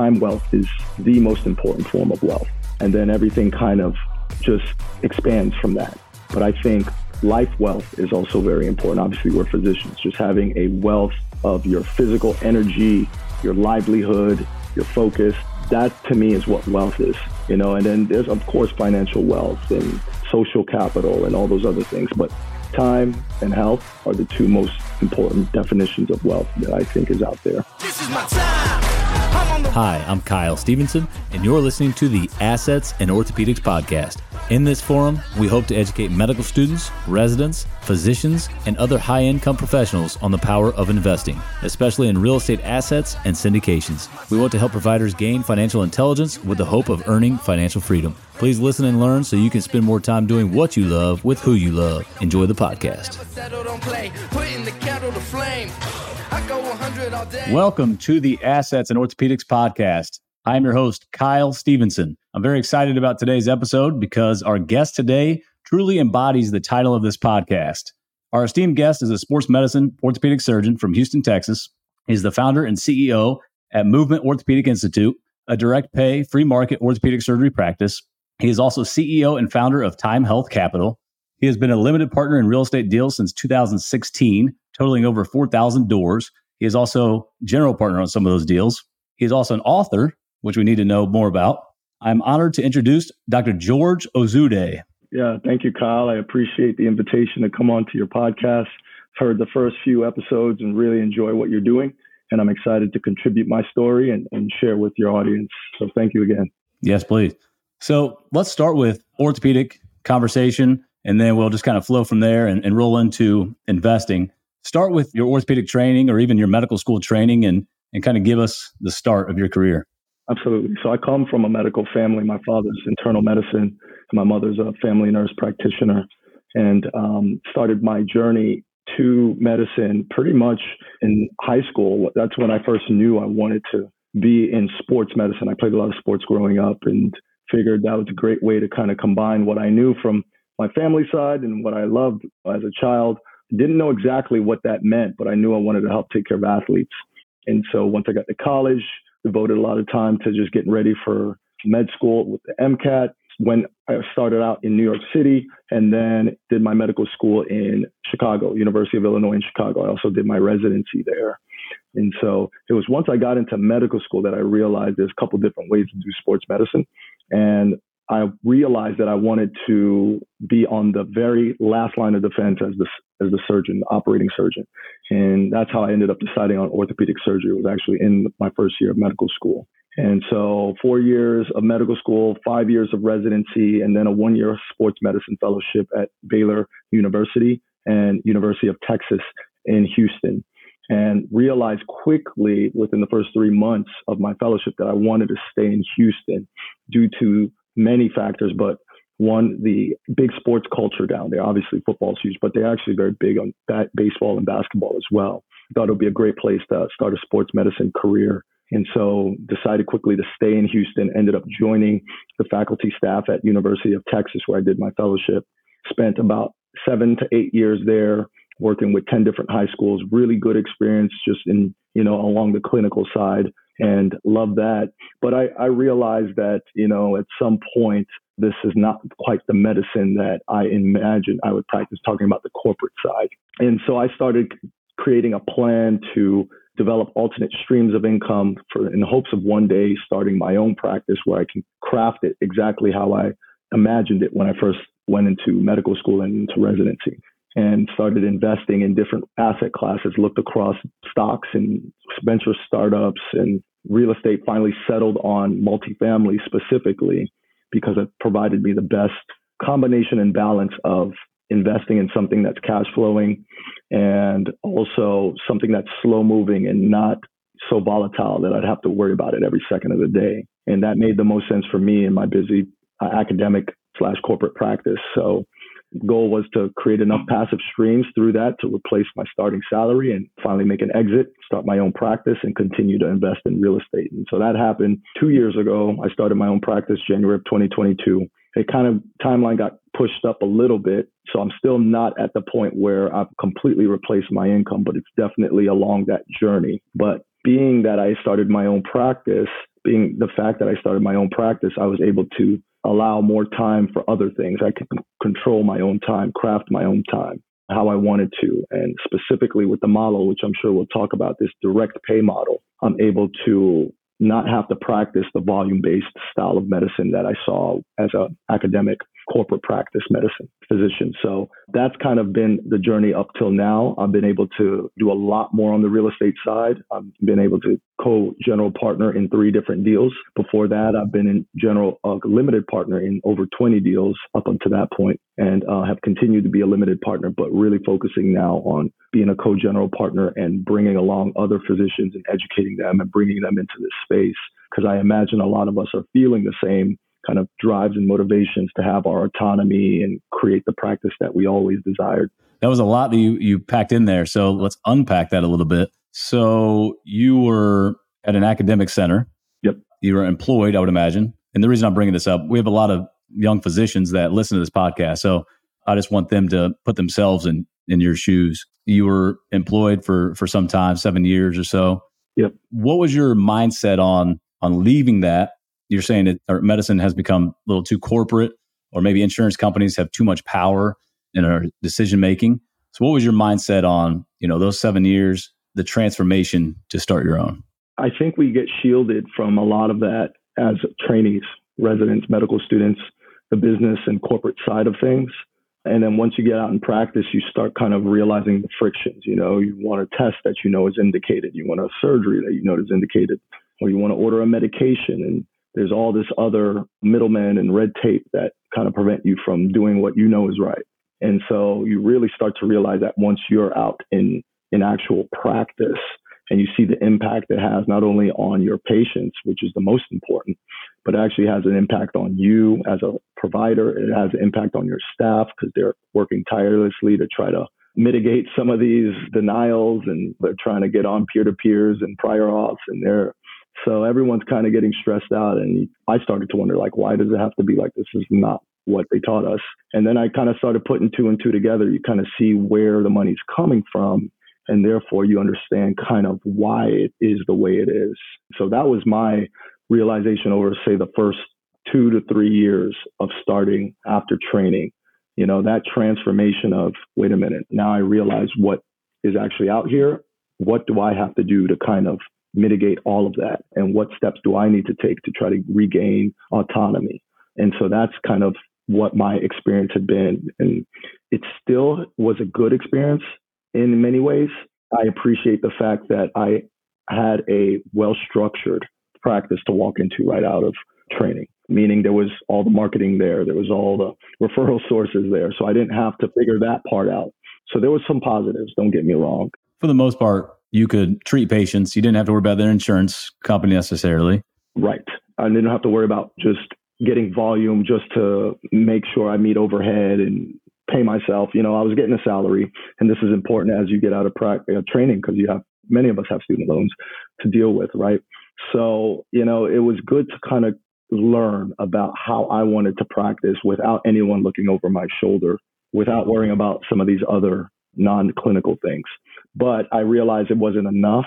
time wealth is the most important form of wealth. And then everything kind of just expands from that. But I think life wealth is also very important. Obviously, we're physicians. Just having a wealth of your physical energy, your livelihood, your focus, that to me is what wealth is, you know. And then there's, of course, financial wealth and social capital and all those other things. But time and health are the two most important definitions of wealth that I think is out there. Hi, I'm Kyle Stephenson, and you're listening to the Assets and Orthopedics Podcast. In this forum, we hope to educate medical students, residents, physicians, and other high income professionals on the power of investing, especially in real estate assets and syndications. We want to help providers gain financial intelligence with the hope of earning financial freedom. Please listen and learn so you can spend more time doing what you love with who you love. Enjoy the podcast. Welcome to the Assets and Orthopedics Podcast. I'm your host, Kyle Stephenson. I'm very excited about today's episode because our guest today truly embodies the title of this podcast. Our esteemed guest is a sports medicine orthopedic surgeon from Houston, Texas. He's the founder and CEO at Movement Orthopedic Institute, a direct pay, free market orthopedic surgery practice. He is also CEO and founder of Time Health Capital. He has been a limited partner in real estate deals since 2016, totaling over 4,000 doors. He is also general partner on some of those deals. He is also an author which we need to know more about. I'm honored to introduce Dr. George Ozoude. Yeah, thank you, Kyle. I appreciate the invitation to come on to your podcast. I've heard the first few episodes and really enjoy what you're doing. And I'm excited to contribute my story and, and share with your audience. So thank you again. Yes, please. So let's start with orthopedic conversation, and then we'll just kind of flow from there and, and roll into investing. Start with your orthopedic training or even your medical school training and, and kind of give us the start of your career. Absolutely. So I come from a medical family. My father's internal medicine, and my mother's a family nurse practitioner, and um, started my journey to medicine pretty much in high school. That's when I first knew I wanted to be in sports medicine. I played a lot of sports growing up and figured that was a great way to kind of combine what I knew from my family side and what I loved as a child. Didn't know exactly what that meant, but I knew I wanted to help take care of athletes. And so once I got to college, devoted a lot of time to just getting ready for med school with the MCAT. When I started out in New York City and then did my medical school in Chicago, University of Illinois in Chicago. I also did my residency there. And so it was once I got into medical school that I realized there's a couple different ways to do sports medicine. And I realized that I wanted to be on the very last line of defense as the as the surgeon, the operating surgeon, and that's how I ended up deciding on orthopedic surgery. It was actually in my first year of medical school, and so four years of medical school, five years of residency, and then a one year sports medicine fellowship at Baylor University and University of Texas in Houston and realized quickly within the first three months of my fellowship that I wanted to stay in Houston due to many factors, but one, the big sports culture down there. Obviously, football's huge, but they're actually very big on that, baseball and basketball as well. Thought it would be a great place to start a sports medicine career. And so decided quickly to stay in Houston, ended up joining the faculty staff at University of Texas where I did my fellowship. Spent about seven to eight years there working with 10 different high schools, really good experience just in, you know, along the clinical side and love that. But I, I realized that, you know, at some point, this is not quite the medicine that I imagined I would practice, talking about the corporate side. And so I started creating a plan to develop alternate streams of income for in hopes of one day starting my own practice where I can craft it exactly how I imagined it when I first went into medical school and into residency and started investing in different asset classes, looked across stocks and venture startups and real estate, finally settled on multifamily specifically because it provided me the best combination and balance of investing in something that's cash flowing and also something that's slow moving and not so volatile that I'd have to worry about it every second of the day. And that made the most sense for me in my busy uh, academic slash corporate practice. So goal was to create enough passive streams through that to replace my starting salary and finally make an exit, start my own practice, and continue to invest in real estate. And so that happened two years ago. I started my own practice January of 2022. It kind of timeline got pushed up a little bit. So I'm still not at the point where I've completely replaced my income, but it's definitely along that journey. But being that I started my own practice, being the fact that I started my own practice, I was able to allow more time for other things. I could control my own time, craft my own time how I wanted to. And specifically with the model, which I'm sure we'll talk about, this direct pay model, I'm able to not have to practice the volume based style of medicine that I saw as an academic corporate practice medicine physician. So that's kind of been the journey up till now. I've been able to do a lot more on the real estate side. I've been able to co general partner in three different deals. Before that, I've been in general uh, limited partner in over 20 deals up until that point and uh, have continued to be a limited partner, but really focusing now on being a co general partner and bringing along other physicians and educating them and bringing them into this space. Because I imagine a lot of us are feeling the same kind of drives and motivations to have our autonomy and create the practice that we always desired. That was a lot that you, you packed in there. So let's unpack that a little bit. So you were at an academic center. Yep. You were employed, I would imagine. And the reason I'm bringing this up, we have a lot of young physicians that listen to this podcast. So I just want them to put themselves in, in your shoes. You were employed for, for some time, seven years or so. Yep. What was your mindset on, on leaving that you're saying that medicine has become a little too corporate, or maybe insurance companies have too much power in our decision making. So, what was your mindset on you know those seven years, the transformation to start your own? I think we get shielded from a lot of that as trainees, residents, medical students, the business and corporate side of things. And then once you get out in practice, you start kind of realizing the frictions. You know, you want a test that you know is indicated, you want a surgery that you know is indicated, or you want to order a medication and there's all this other middleman and red tape that kind of prevent you from doing what you know is right. And so you really start to realize that once you're out in, in actual practice and you see the impact it has not only on your patients, which is the most important, but actually has an impact on you as a provider. It has an impact on your staff because they're working tirelessly to try to mitigate some of these denials and they're trying to get on peer to peers and prior auths and they're so everyone's kind of getting stressed out. And I started to wonder, like, why does it have to be like this? Is not what they taught us. And then I kind of started putting two and two together. You kind of see where the money's coming from. And therefore, you understand kind of why it is the way it is. So that was my realization over, say, the first two to three years of starting after training. You know, that transformation of, wait a minute, now I realize what is actually out here. What do I have to do to kind of mitigate all of that? And what steps do I need to take to try to regain autonomy? And so that's kind of what my experience had been. And it still was a good experience in many ways. I appreciate the fact that I had a well structured practice to walk into right out of training, meaning there was all the marketing there, there was all the referral sources there. So I didn't have to figure that part out. So there was some positives, don't get me wrong. For the most part, you could treat patients. You didn't have to worry about their insurance company necessarily. Right. I didn't have to worry about just getting volume just to make sure I meet overhead and pay myself. You know, I was getting a salary, and this is important as you get out of pra- uh, training because you have many of us have student loans to deal with, right? So, you know, it was good to kind of learn about how I wanted to practice without anyone looking over my shoulder, without worrying about some of these other non clinical things. But I realized it wasn't enough.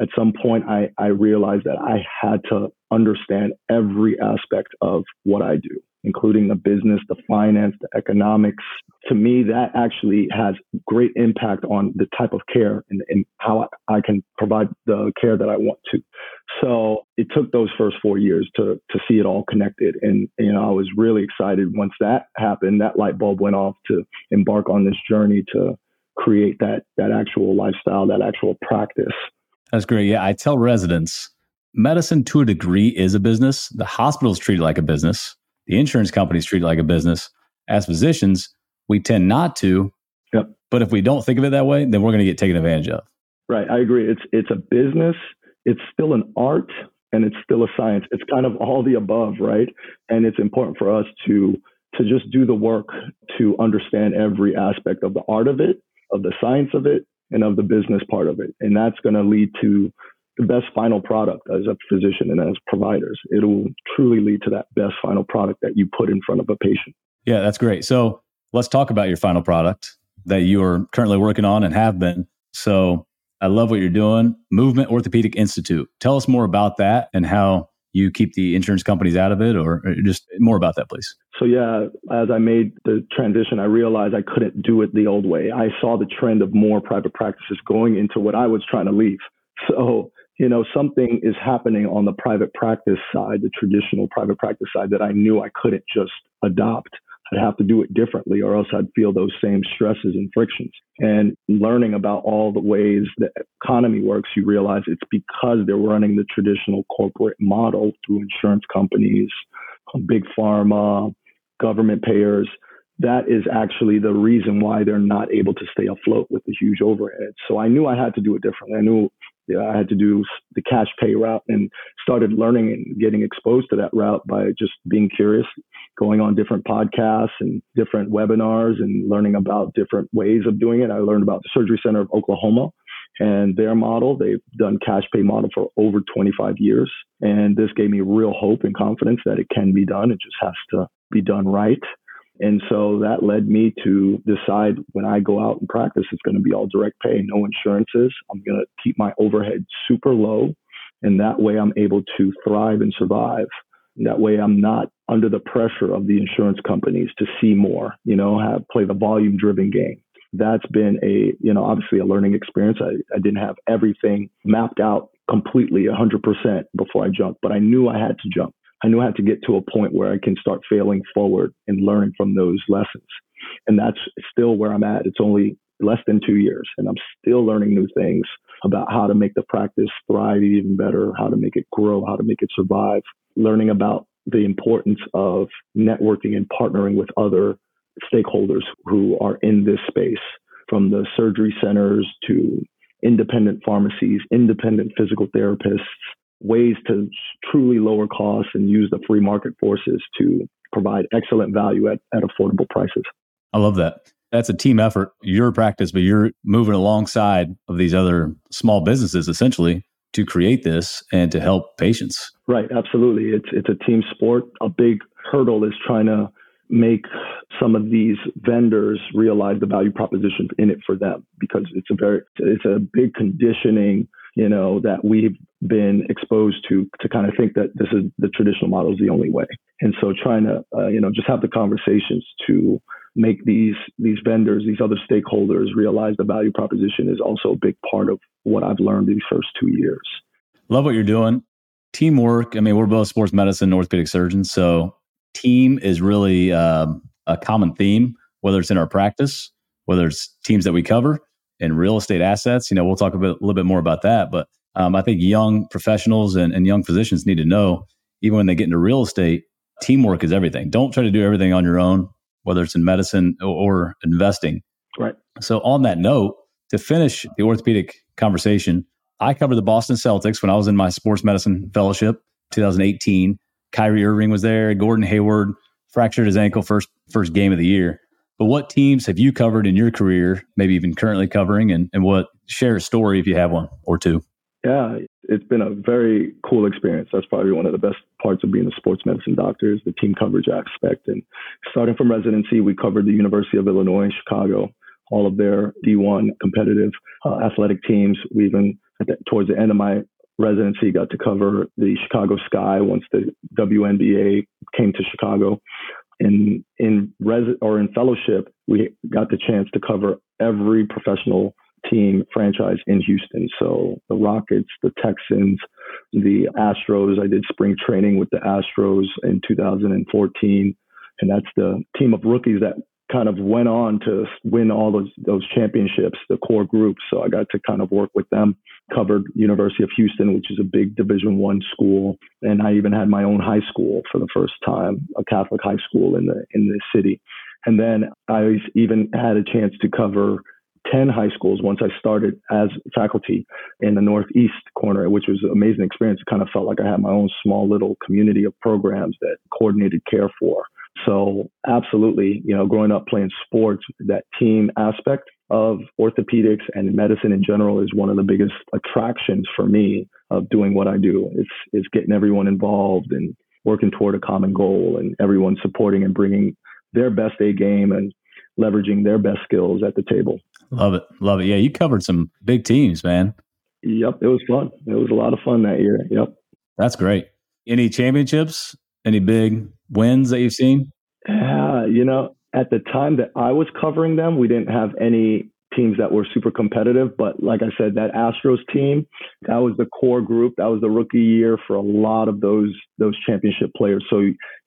At some point, I, I realized that I had to understand every aspect of what I do, including the business, the finance, the economics. To me, that actually has great impact on the type of care and, and how I, can provide the care that I want to. So it took those first four years to to see it all connected, and you know I was really excited once that happened. That light bulb went off to embark on this journey to create that that actual lifestyle, that actual practice. That's great. Yeah, I tell residents medicine to a degree is a business. The hospitals treat it like a business. The insurance companies treat it like a business. As physicians, we tend not to. Yep. But if we don't think of it that way, then we're going to get taken advantage of. Right. I agree. It's it's a business. It's still an art and it's still a science. It's kind of all the above, right? And it's important for us to to just do the work to understand every aspect of the art of it of the science of it and of the business part of it. And that's going to lead to the best final product as a physician and as providers. It'll truly lead to that best final product that you put in front of a patient. Yeah, that's great. So let's talk about your final product that you are currently working on and have been. So I love what you're doing. Movement Orthopedic Institute. Tell us more about that and how you keep the insurance companies out of it or just more about that please. So yeah as i made the transition i realized i couldn't do it the old way. I saw the trend of more private practices going into what i was trying to leave. So you know something is happening on the private practice side the traditional private practice side that i knew i couldn't just adopt I'd have to do it differently or else I'd feel those same stresses and frictions. And learning about all the ways the economy works, you realize it's because they're running the traditional corporate model through insurance companies, big pharma, government payers. That is actually the reason why they're not able to stay afloat with the huge overhead. So I knew I had to do it differently. I knew I had to do the cash pay route and started learning and getting exposed to that route by just being curious, going on different podcasts and different webinars and learning about different ways of doing it. I learned about the Surgery Center of Oklahoma and their model. They've done cash pay model for over 25 years. And this gave me real hope and confidence that it can be done. It just has to be done right. And so that led me to decide when I go out and practice, it's going to be all direct pay, no insurances. I'm going to keep my overhead super low. And that way I'm able to thrive and survive. That way I'm not under the pressure of the insurance companies to see more, you know, have play the volume driven game. That's been a, you know, obviously a learning experience. I, I didn't have everything mapped out completely 100% before I jumped, but I knew I had to jump. I knew I had to get to a point where I can start failing forward and learning from those lessons. And that's still where I'm at. It's only less than two years, and I'm still learning new things about how to make the practice thrive even better, how to make it grow, how to make it survive, learning about the importance of networking and partnering with other stakeholders who are in this space, from the surgery centers to independent pharmacies, independent physical therapists, ways to truly lower costs and use the free market forces to provide excellent value at, at affordable prices. I love that. That's a team effort, your practice, but you're moving alongside of these other small businesses essentially to create this and to help patients. Right, absolutely. It's it's a team sport. A big hurdle is trying to make some of these vendors realize the value proposition in it for them because it's a very it's a big conditioning you know, that we've been exposed to to kind of think that this is the traditional model is the only way. And so trying to, uh, you know, just have the conversations to make these these vendors, these other stakeholders realize the value proposition is also a big part of what I've learned these first two years. Love what you're doing. Teamwork. I mean, we're both sports medicine, orthopedic surgeons, so team is really um, a common theme, whether it's in our practice, whether it's teams that we cover, in real estate assets. You know, we'll talk a, bit, a little bit more about that. But um, I think young professionals and, and young physicians need to know, even when they get into real estate, teamwork is everything. Don't try to do everything on your own, whether it's in medicine or, or investing. Right. So, on that note, to finish the orthopedic conversation, I covered the Boston Celtics when I was in my sports medicine fellowship, 2018. Kyrie Irving was there. Gordon Hayward fractured his ankle first first game of the year. But what teams have you covered in your career, maybe even currently covering, and, and what share a story if you have one or two? Yeah, it's been a very cool experience. That's probably one of the best parts of being a sports medicine doctor is the team coverage aspect. And starting from residency, we covered the University of Illinois, Chicago, all of their D1 competitive uh, athletic teams. We even, towards the end of my residency, got to cover the Chicago Sky once the WNBA came to Chicago in in res or in fellowship, we got the chance to cover every professional team franchise in Houston. So the Rockets, the Texans, the Astros. I did spring training with the Astros in 2014, and that's the team of rookies that kind of went on to win all those those championships, the core group. So I got to kind of work with them. Covered University of Houston, which is a big Division One school, and I even had my own high school for the first time, a Catholic high school in the in the city. And then I even had a chance to cover 10 high schools once I started as faculty in the Northeast corner, which was an amazing experience. It kind of felt like I had my own small little community of programs that coordinated care for. So absolutely, you know, growing up playing sports, that team aspect of orthopedics and medicine in general is one of the biggest attractions for me of doing what I do. It's it's getting everyone involved and working toward a common goal and everyone supporting and bringing their best A game and leveraging their best skills at the table. Love it. Love it. Yeah, you covered some big teams, man. Yep, it was fun. It was a lot of fun that year. Yep. That's great Any championships? Any big wins that you've seen? Yeah, you know, at the time that I was covering them, we didn't have any teams that were super competitive. But like I said, that Astros team, that was the core group. That was the rookie year for a lot of those those championship players. So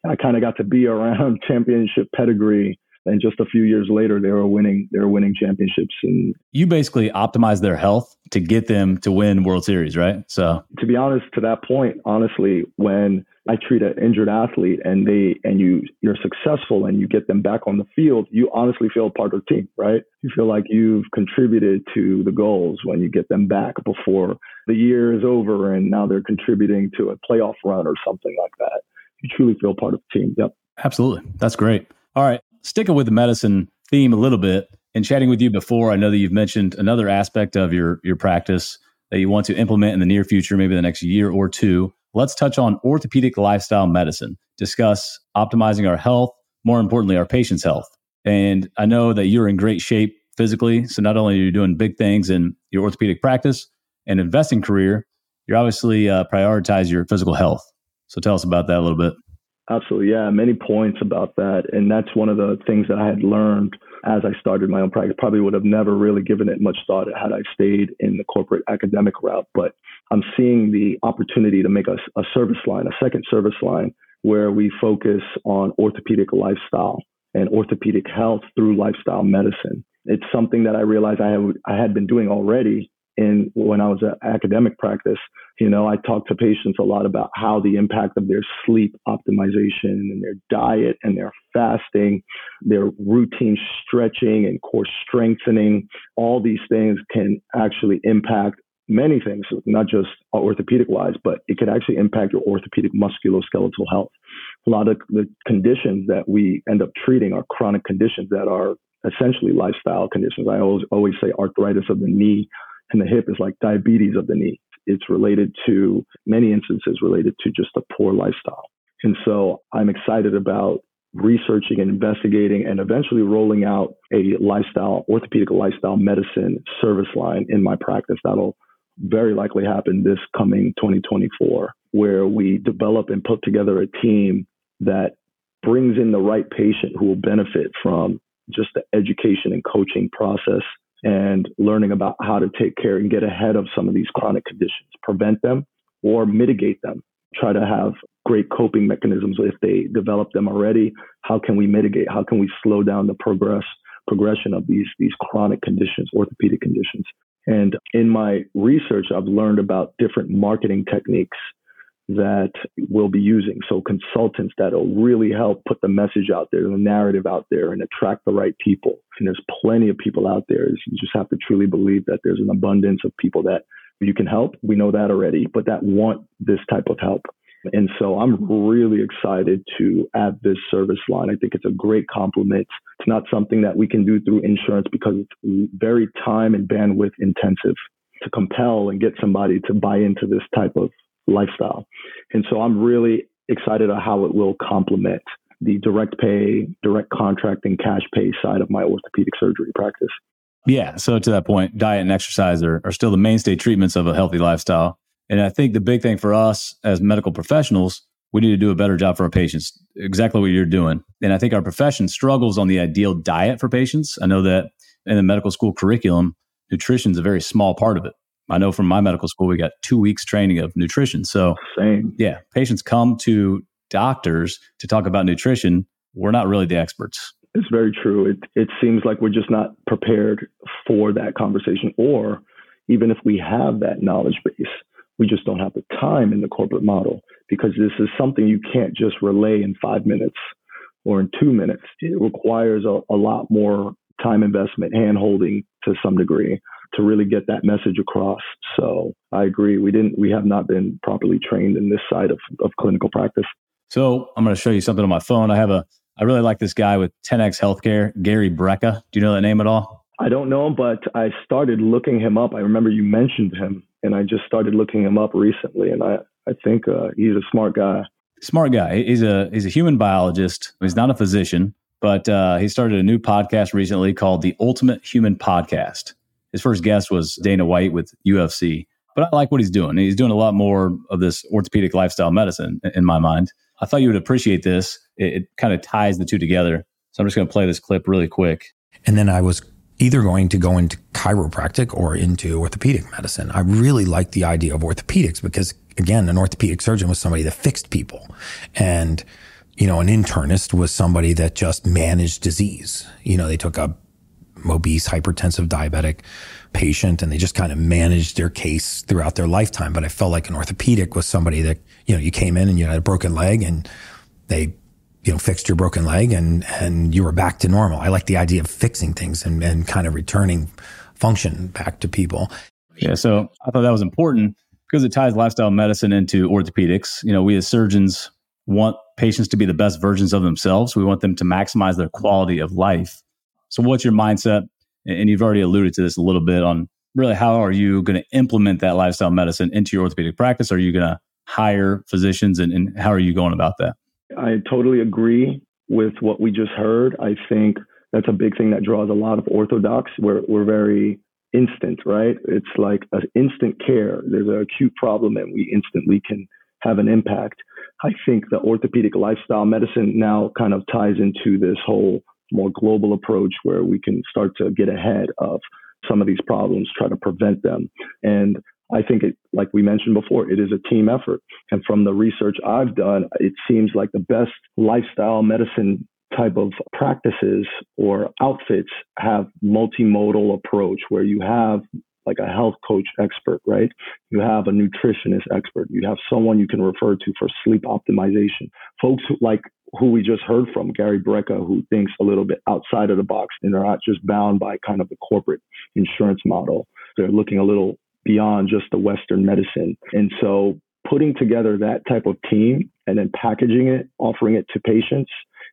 I kind of got to be around championship pedigree and just a few years later they were winning they were winning championships and you basically optimized their health to get them to win world series right so to be honest to that point honestly when i treat an injured athlete and they and you you're successful and you get them back on the field you honestly feel part of the team right? You feel like you've contributed to the goals when you get them back before the year is over and now they're contributing to a playoff run or something like that. You truly feel part of the team yep. Absolutely. That's great. All right sticking with the medicine theme a little bit and chatting with you before, I know that you've mentioned another aspect of your your practice that you want to implement in the near future, maybe the next year or two. Let's touch on orthopedic lifestyle medicine. Discuss optimizing our health, more importantly, our patient's health. And I know that you're in great shape physically. So not only are you doing big things in your orthopedic practice and investing career, you're obviously uh, prioritize your physical health. So tell us about that a little bit. Absolutely. Yeah, many points about that. And that's one of the things that I had learned as I started my own practice. Probably would have never really given it much thought had I stayed in the corporate academic route. But I'm seeing the opportunity to make a, a service line, a second service line, where we focus on orthopedic lifestyle and orthopedic health through lifestyle medicine. It's something that I realized I, have, I had been doing already in when I was at academic practice, you know, I talked to patients a lot about how the impact of their sleep optimization and their diet and their fasting, their routine stretching and core strengthening, all these things can actually impact many things, not just orthopedic wise, but it can actually impact your orthopedic musculoskeletal health. A lot of the conditions that we end up treating are chronic conditions that are essentially lifestyle conditions. I always always say arthritis of the knee, and the hip is like diabetes of the knee. It's related to many instances related to just a poor lifestyle. And so I'm excited about researching and investigating and eventually rolling out a lifestyle, orthopedic lifestyle medicine service line in my practice. That'll very likely happen this coming 2024, where we develop and put together a team that brings in the right patient who will benefit from just the education and coaching process and learning about how to take care and get ahead of some of these chronic conditions, prevent them or mitigate them. Try to have great coping mechanisms if they develop them already. How can we mitigate? How can we slow down the progress progression of these these chronic conditions, orthopedic conditions? And in my research, I've learned about different marketing techniques that we'll be using. So consultants that'll really help put the message out there, the narrative out there, and attract the right people. And there's plenty of people out there. You just have to truly believe that there's an abundance of people that you can help. We know that already, but that want this type of help. And so I'm really excited to add this service line. I think it's a great complement. It's not something that we can do through insurance because it's very time and bandwidth intensive to compel and get somebody to buy into this type of lifestyle. And so I'm really excited at how it will complement the direct pay, direct contracting, cash pay side of my orthopedic surgery practice. Yeah. So to that point, diet and exercise are, are still the mainstay treatments of a healthy lifestyle. And I think the big thing for us as medical professionals, we need to do a better job for our patients. Exactly what you're doing. And I think our profession struggles on the ideal diet for patients. I know that in the medical school curriculum, nutrition is a very small part of it. I know from my medical school, we got two weeks training of nutrition. So, Same. yeah, patients come to doctors to talk about nutrition. We're not really the experts. It's very true. It, it seems like we're just not prepared for that conversation. Or even if we have that knowledge base, we just don't have the time in the corporate model because this is something you can't just relay in five minutes or in two minutes. It requires a, a lot more time investment, hand holding to some degree to really get that message across. So I agree. We didn't, we have not been properly trained in this side of, of clinical practice. So I'm going to show you something on my phone. I have a, I really like this guy with 10X Healthcare, Gary Brecka. Do you know that name at all? I don't know, him, but I started looking him up. I remember you mentioned him, and I just started looking him up recently, and I, I think uh, he's a smart guy. Smart guy. He's a he's a human biologist. He's not a physician, but uh, he started a new podcast recently called the Ultimate Human Podcast. His first guest was Dana White with UFC. but I like what he's doing. He's doing a lot more of this orthopedic lifestyle medicine in my mind. I thought you would appreciate this. It, it kind of ties the two together. So I'm just going to play this clip really quick. And then I was either going to go into chiropractic or into orthopedic medicine. I really liked the idea of orthopedics because again, an orthopedic surgeon was somebody that fixed people and you know, an internist was somebody that just managed disease. You know, they took a obese, hypertensive, diabetic patient and they just kind of managed their case throughout their lifetime. But I felt like an orthopedic was somebody that, you know, you came in and you had a broken leg and they, you know, fixed your broken leg and, and you were back to normal. I like the idea of fixing things and, and kind of returning function back to people. Yeah. So I thought that was important because it ties lifestyle medicine into orthopedics. You know, we as surgeons want patients to be the best versions of themselves. We want them to maximize their quality of life. So, what's your mindset? And you've already alluded to this a little bit on really how are you going to implement that lifestyle medicine into your orthopedic practice? Are you going to hire physicians and, and how are you going about that? I totally agree with what we just heard. I think that's a big thing that draws a lot of orthodox. We're, we're very instant, right? It's like an instant care. There's an acute problem and we instantly can have an impact. I think the orthopedic lifestyle medicine now kind of ties into this whole more global approach where we can start to get ahead of some of these problems, try to prevent them. And I think it, like we mentioned before, it is a team effort. And from the research I've done, it seems like the best lifestyle medicine type of practices or outfits have multimodal approach where you have like a health coach expert, right? You have a nutritionist expert. You have someone you can refer to for sleep optimization. Folks who, like who we just heard from, Gary Brecka, who thinks a little bit outside of the box and they're not just bound by kind of the corporate insurance model. They're looking a little beyond just the Western medicine. And so putting together that type of team and then packaging it, offering it to patients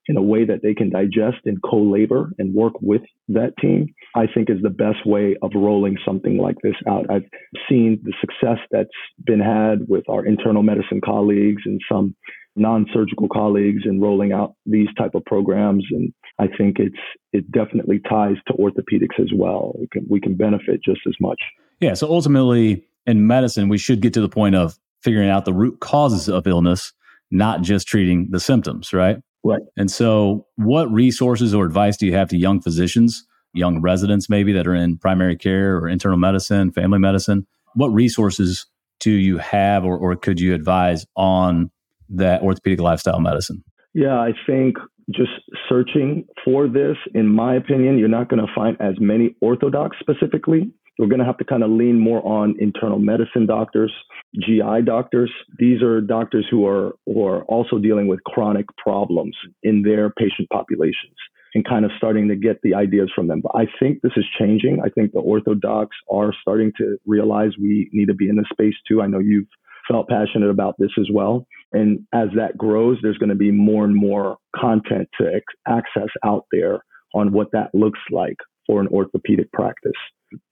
in a way that they can digest and co-labor and work with that team, I think is the best way of rolling something like this out. I've seen the success that's been had with our internal medicine colleagues and some non-surgical colleagues in rolling out these type of programs and I think it's it definitely ties to orthopedics as well. We can we can benefit just as much. Yeah, so ultimately in medicine we should get to the point of figuring out the root causes of illness, not just treating the symptoms, right? Right. And so, what resources or advice do you have to young physicians, young residents maybe that are in primary care or internal medicine, family medicine? What resources do you have or, or could you advise on that orthopedic lifestyle medicine? Yeah, I think just searching for this, in my opinion, you're not going to find as many orthodox specifically we're going to have to kind of lean more on internal medicine doctors, GI doctors. These are doctors who are, who are also dealing with chronic problems in their patient populations and kind of starting to get the ideas from them. But I think this is changing. I think the orthodox are starting to realize we need to be in this space too. I know you've felt passionate about this as well. And as that grows, there's going to be more and more content to access out there on what that looks like for an orthopedic practice.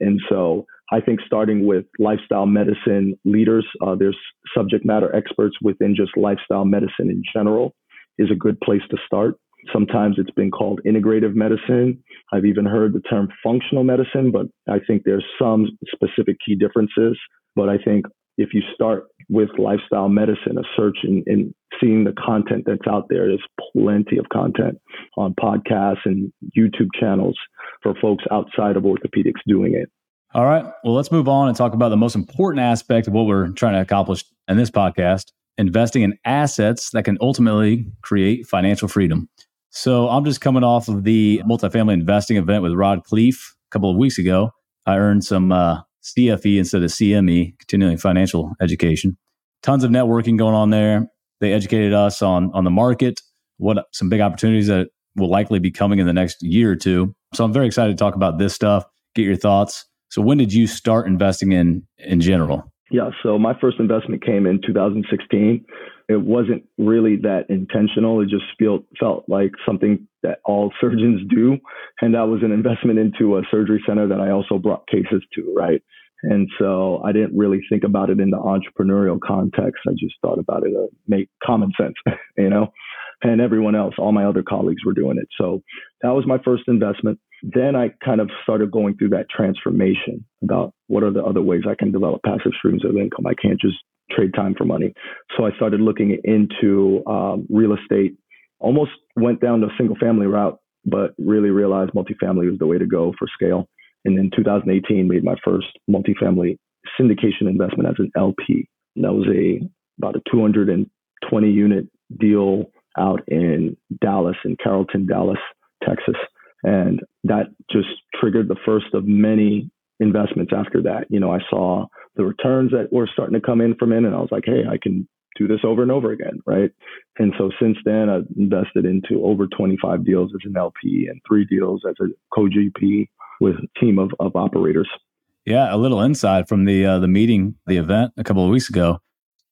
And so I think starting with lifestyle medicine leaders, uh, there's subject matter experts within just lifestyle medicine in general is a good place to start. Sometimes it's been called integrative medicine. I've even heard the term functional medicine, but I think there's some specific key differences. But I think if you start with lifestyle medicine, a search and, seeing the content that's out there, there's plenty of content on podcasts and YouTube channels for folks outside of orthopedics doing it. All right. Well, let's move on and talk about the most important aspect of what we're trying to accomplish in this podcast investing in assets that can ultimately create financial freedom. So I'm just coming off of the multifamily investing event with Rod Khleif a couple of weeks ago. I earned some uh, CFE instead of CME, continuing financial education. Tons of networking going on there. They educated us on on the market, what some big opportunities that will likely be coming in the next year or two. So I'm very excited to talk about this stuff, get your thoughts. So when did you start investing in in general? Yeah, so my first investment came in 2016. It wasn't really that intentional. It just felt felt like something that all surgeons do, and that was an investment into a surgery center that I also brought cases to, right? And so I didn't really think about it in the entrepreneurial context. I just thought about it to make common sense, you know. and everyone else, all my other colleagues were doing it. So that was my first investment. Then I kind of started going through that transformation about what are the other ways I can develop passive streams of income. I can't just trade time for money. So I started looking into um, real estate. Almost went down the single family route, but really realized multifamily was the way to go for scale. And in 2018, made my first multifamily syndication investment as an LP. And that was a about a 220 unit deal out in Dallas, in Carrollton, Dallas, Texas. And that just triggered the first of many investments after that. You know, I saw the returns that were starting to come in from in, and I was like, hey, I can do this over and over again, right? And so since then, I've invested into over 25 deals as an LP and three deals as a co-GP with a team of, of operators. Yeah, a little insight from the uh, the meeting, the event a couple of weeks ago.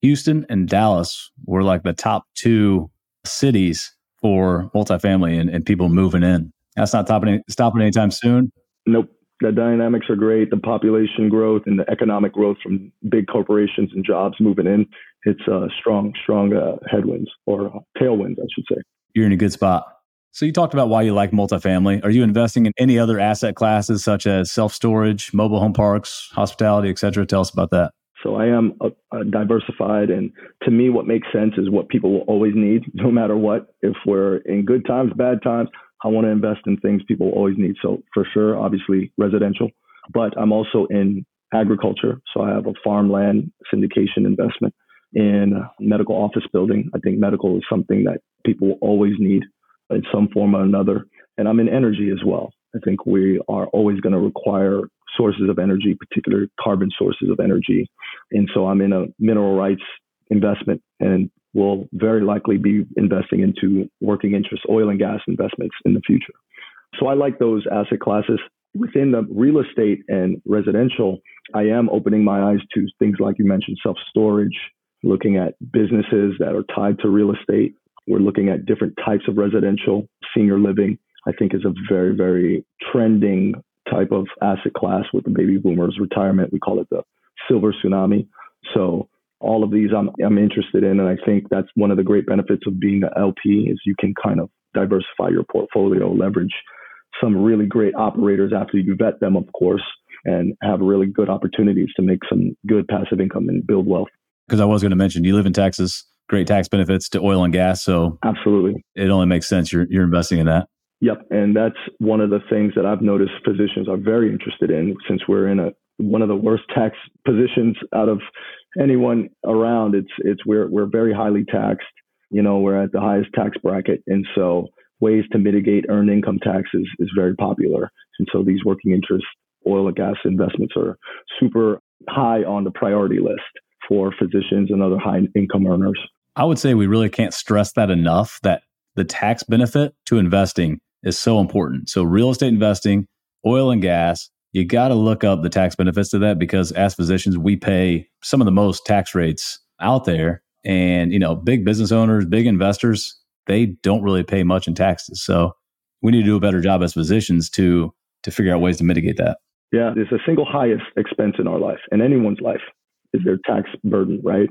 Houston and Dallas were like the top two cities for multifamily and, and people moving in. That's not stopping, stopping anytime soon. Nope. The dynamics are great. The population growth and the economic growth from big corporations and jobs moving in. It's uh, strong, strong uh, headwinds or uh, tailwinds, I should say. You're in a good spot. So you talked about why you like multifamily. Are you investing in any other asset classes such as self storage, mobile home parks, hospitality, et cetera? Tell us about that. So I am a, a diversified, and to me, what makes sense is what people will always need, no matter what. If we're in good times, bad times, I want to invest in things people always need. So for sure, obviously residential, but I'm also in agriculture. So I have a farmland syndication investment in medical office building. I think medical is something that people always need in some form or another. And I'm in energy as well. I think we are always going to require sources of energy, particular carbon sources of energy. And so I'm in a mineral rights investment and will very likely be investing into working interest oil and gas investments in the future. So I like those asset classes. Within the real estate and residential, I am opening my eyes to things like you mentioned, self storage, looking at businesses that are tied to real estate. We're looking at different types of residential, senior living, I think is a very, very trending type of asset class with the baby boomers retirement. We call it the silver tsunami. So all of these I'm, I'm interested in. And I think that's one of the great benefits of being an LP is you can kind of diversify your portfolio, leverage some really great operators after you vet them, of course, and have really good opportunities to make some good passive income and build wealth. Because I was going to mention, you live in Texas, great tax benefits to oil and gas. So absolutely, it only makes sense you're, you're investing in that. Yep. And that's one of the things that I've noticed physicians are very interested in since we're in a one of the worst tax positions out of anyone around. It's it's we're we're very highly taxed. You know, we're at the highest tax bracket, and so ways to mitigate earned income taxes is very popular. And so these working interest oil and gas investments are super high on the priority list for physicians and other high income earners. I would say we really can't stress that enough that the tax benefit to investing is so important. So real estate investing, oil and gas, you got to look up the tax benefits to that because as physicians, we pay some of the most tax rates out there. And, you know, big business owners, big investors, they don't really pay much in taxes. So we need to do a better job as physicians to to figure out ways to mitigate that. Yeah, it's the single highest expense in our life and anyone's life is their tax burden, right?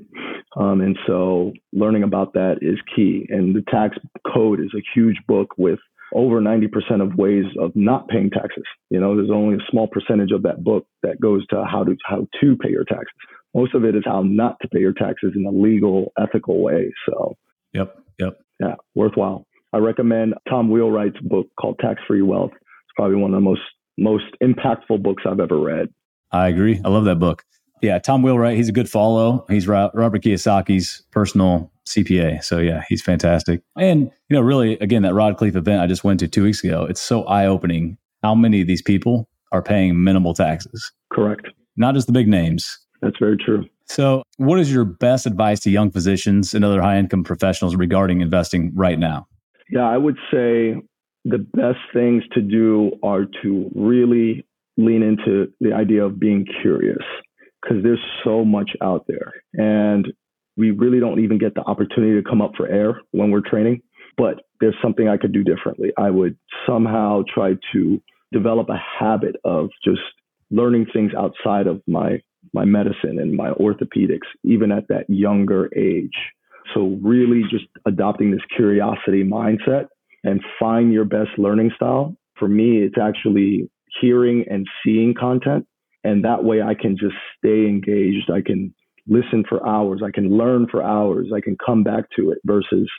Um, and so learning about that is key. And the tax code is a huge book with over 90% of ways of not paying taxes. You know, there's only a small percentage of that book that goes to how to how to pay your taxes. Most of it is how not to pay your taxes in a legal, ethical way. So, yep, yep, yeah, worthwhile. I recommend Tom Wheelwright's book called Tax Free Wealth. It's probably one of the most most impactful books I've ever read. I agree. I love that book. Yeah, Tom Wheelwright, he's a good follow. He's Robert Kiyosaki's personal CPA. So yeah, he's fantastic. And you know, really, again, that Rod Khleif event I just went to two weeks ago, it's so eye opening how many of these people are paying minimal taxes. Correct. Not just the big names. That's very true. So, what is your best advice to young physicians and other high income professionals regarding investing right now? Yeah, I would say the best things to do are to really lean into the idea of being curious because there's so much out there. And we really don't even get the opportunity to come up for air when we're training. But there's something I could do differently. I would somehow try to develop a habit of just learning things outside of my my medicine and my orthopedics, even at that younger age. So, really just adopting this curiosity mindset and find your best learning style. For me, it's actually hearing and seeing content. And that way I can just stay engaged. I can listen for hours. I can learn for hours. I can come back to it versus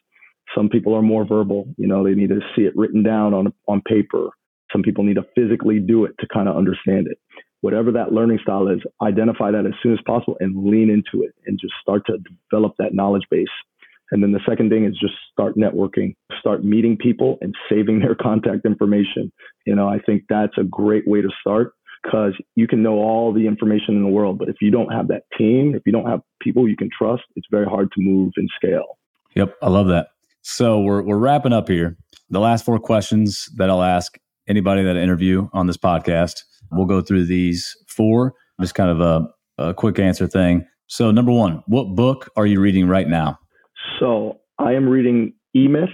some people are more verbal. You know, they need to see it written down on, on paper. Some people need to physically do it to kind of understand it. Whatever that learning style is, identify that as soon as possible and lean into it and just start to develop that knowledge base. And then the second thing is just start networking, start meeting people and saving their contact information. You know, I think that's a great way to start because you can know all the information in the world, but if you don't have that team, if you don't have people you can trust, it's very hard to move and scale. Yep, I love that. So we're we're wrapping up here. The last four questions that I'll ask anybody that I interview on this podcast. We'll go through these four, just kind of a, a quick answer thing. So, number one, what book are you reading right now? So, I am reading E Myth,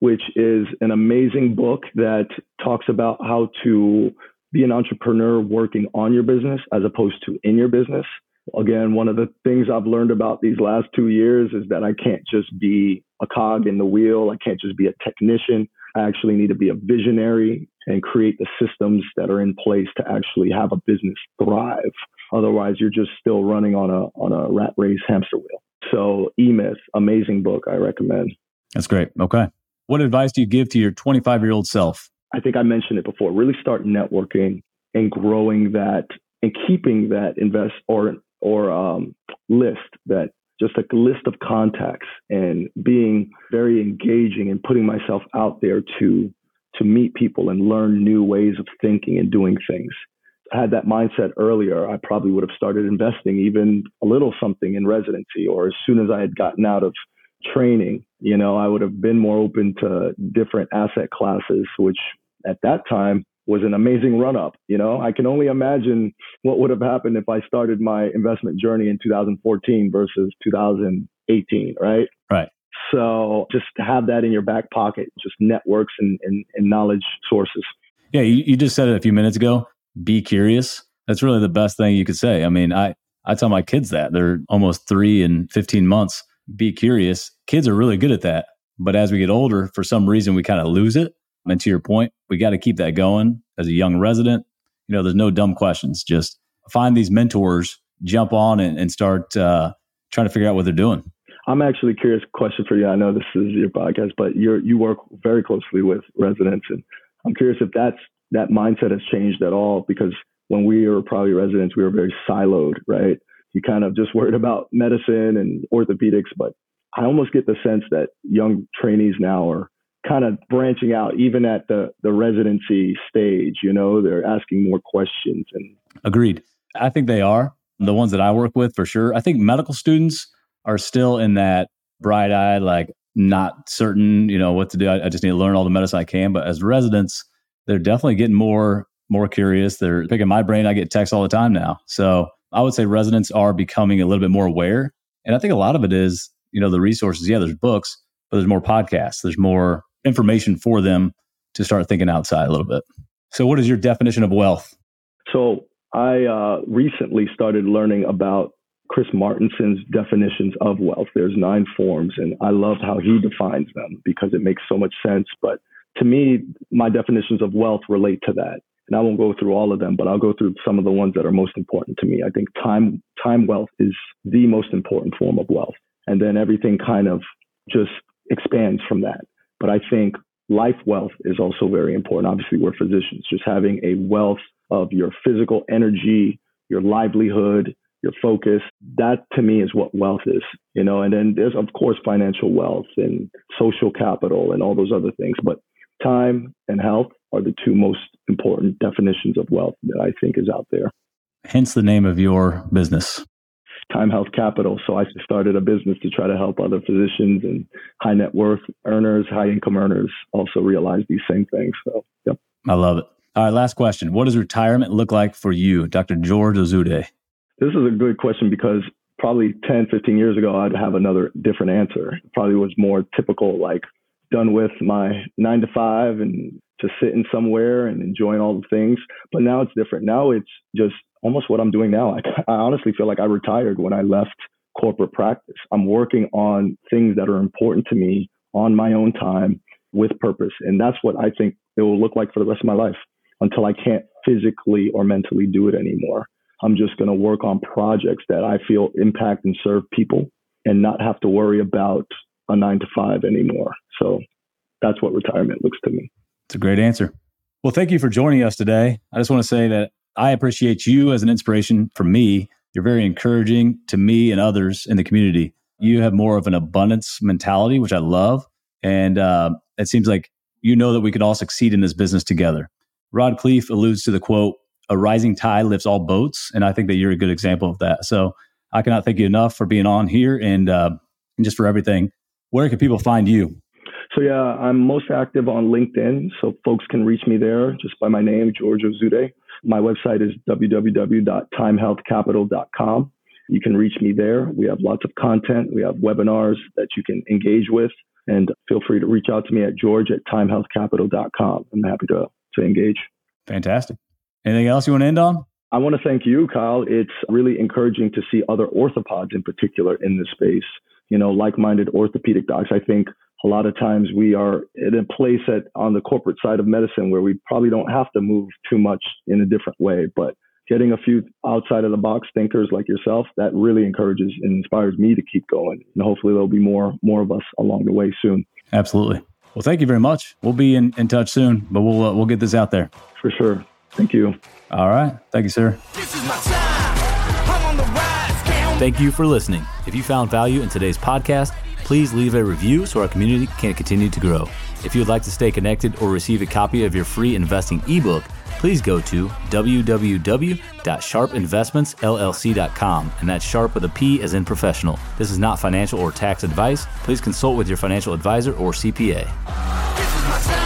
which is an amazing book that talks about how to be an entrepreneur working on your business as opposed to in your business. Again, one of the things I've learned about these last two years is that I can't just be a cog in the wheel. I can't just be a technician. I actually need to be a visionary and create the systems that are in place to actually have a business thrive. Otherwise, you're just still running on a on a rat race hamster wheel. So, E Myth, amazing book. I recommend. That's great. Okay. What advice do you give to your 25 year old self? I think I mentioned it before. Really start networking and growing that and keeping that invest or or um, list that just a list of contacts and being very engaging and putting myself out there to to meet people and learn new ways of thinking and doing things. I had that mindset earlier, I probably would have started investing even a little something in residency or as soon as I had gotten out of training, you know, I would have been more open to different asset classes, which at that time was an amazing run up. You know, I can only imagine what would have happened if I started my investment journey in 2014 versus 2018, right? Right. So just have that in your back pocket, just networks and, and, and knowledge sources. Yeah, you, you just said it a few minutes ago. Be curious. That's really the best thing you could say. I mean, I, I tell my kids that they're almost three and 15 months. Be curious. Kids are really good at that. But as we get older, for some reason, we kind of lose it. And to your point, we got to keep that going as a young resident. You know, there's no dumb questions. Just find these mentors, jump on and, and start uh, trying to figure out what they're doing. I'm actually curious. Question for you. I know this is your podcast, but you you work very closely with residents, and I'm curious if that's that mindset has changed at all. Because when we were probably residents, we were very siloed, right? You kind of just worried about medicine and orthopedics, but I almost get the sense that young trainees now are kind of branching out even at the the residency stage you know they're asking more questions and agreed. I think they are the ones that i work with for sure. I think medical students are still in that bright eyed like not certain you know what to do. I, I just need to learn all the medicine i can. But as residents they're definitely getting more more curious. They're picking my brain. I get texts all the time now. So i would say residents are becoming a little bit more aware. And i think a lot of it is you know the resources. Yeah there's books but there's more podcasts. There's more information for them to start thinking outside a little bit. So, what is your definition of wealth? So, I uh, recently started learning about Chris Martenson's definitions of wealth. There's nine forms, and I love how he defines them because it makes so much sense. But to me, my definitions of wealth relate to that. And I won't go through all of them, but I'll go through some of the ones that are most important to me. I think time time wealth is the most important form of wealth. And then everything kind of just expands from that. But I think life wealth is also very important. Obviously, we're physicians, just having a wealth of your physical energy, your livelihood, your focus. That to me is what wealth is, you know. And then there's of course financial wealth and social capital and all those other things, but time and health are the two most important definitions of wealth that I think is out there. Hence the name of your business. Time Health Capital. So I started a business to try to help other physicians and high net worth earners, high income earners also realize these same things. So, yep. I love it. All right, last question. What does retirement look like for you, Dr. George Ozoude? This is a good question because probably 10, 15 years ago, I'd have another different answer. It probably was more typical, like done with my nine to five and just sitting somewhere and enjoying all the things. But now it's different. Now it's just almost what I'm doing now. I honestly feel like I retired when I left corporate practice. I'm working on things that are important to me on my own time with purpose. And that's what I think it will look like for the rest of my life until I can't physically or mentally do it anymore. I'm just going to work on projects that I feel impact and serve people and not have to worry about a nine to five anymore. So that's what retirement looks to me. It's a great answer. Well, thank you for joining us today. I just want to say that I appreciate you as an inspiration for me. You're very encouraging to me and others in the community. You have more of an abundance mentality, which I love. And uh, it seems like you know that we could all succeed in this business together. Rod Khleif alludes to the quote, a rising tide lifts all boats. And I think that you're a good example of that. So I cannot thank you enough for being on here and, uh, and just for everything. Where can people find you? So yeah, I'm most active on LinkedIn. So folks can reach me there just by my name, George Ozoude. My website is www.timehealthcapital.com. You can reach me there. We have lots of content. We have webinars that you can engage with. And feel free to reach out to me at george at timehealthcapital.com. I'm happy to, to engage. Fantastic. Anything else you want to end on? I want to thank you, Kyle. It's really encouraging to see other orthopods in particular in this space, you know, like minded orthopedic docs. I think a lot of times we are in a place at, on the corporate side of medicine where we probably don't have to move too much in a different way. But getting a few outside of the box thinkers like yourself, that really encourages and inspires me to keep going. And hopefully there'll be more more of us along the way soon. Absolutely. Well, thank you very much. We'll be in, in touch soon, but we'll uh, we'll get this out there. For sure. Thank you. All right. Thank you, sir. Thank you for listening. If you found value in today's podcast, please leave a review so our community can continue to grow. If you would like to stay connected or receive a copy of your free investing ebook, please go to www.sharpinvestmentsllc.com, and that's sharp with a P as in professional. This is not financial or tax advice. Please consult with your financial advisor or CPA.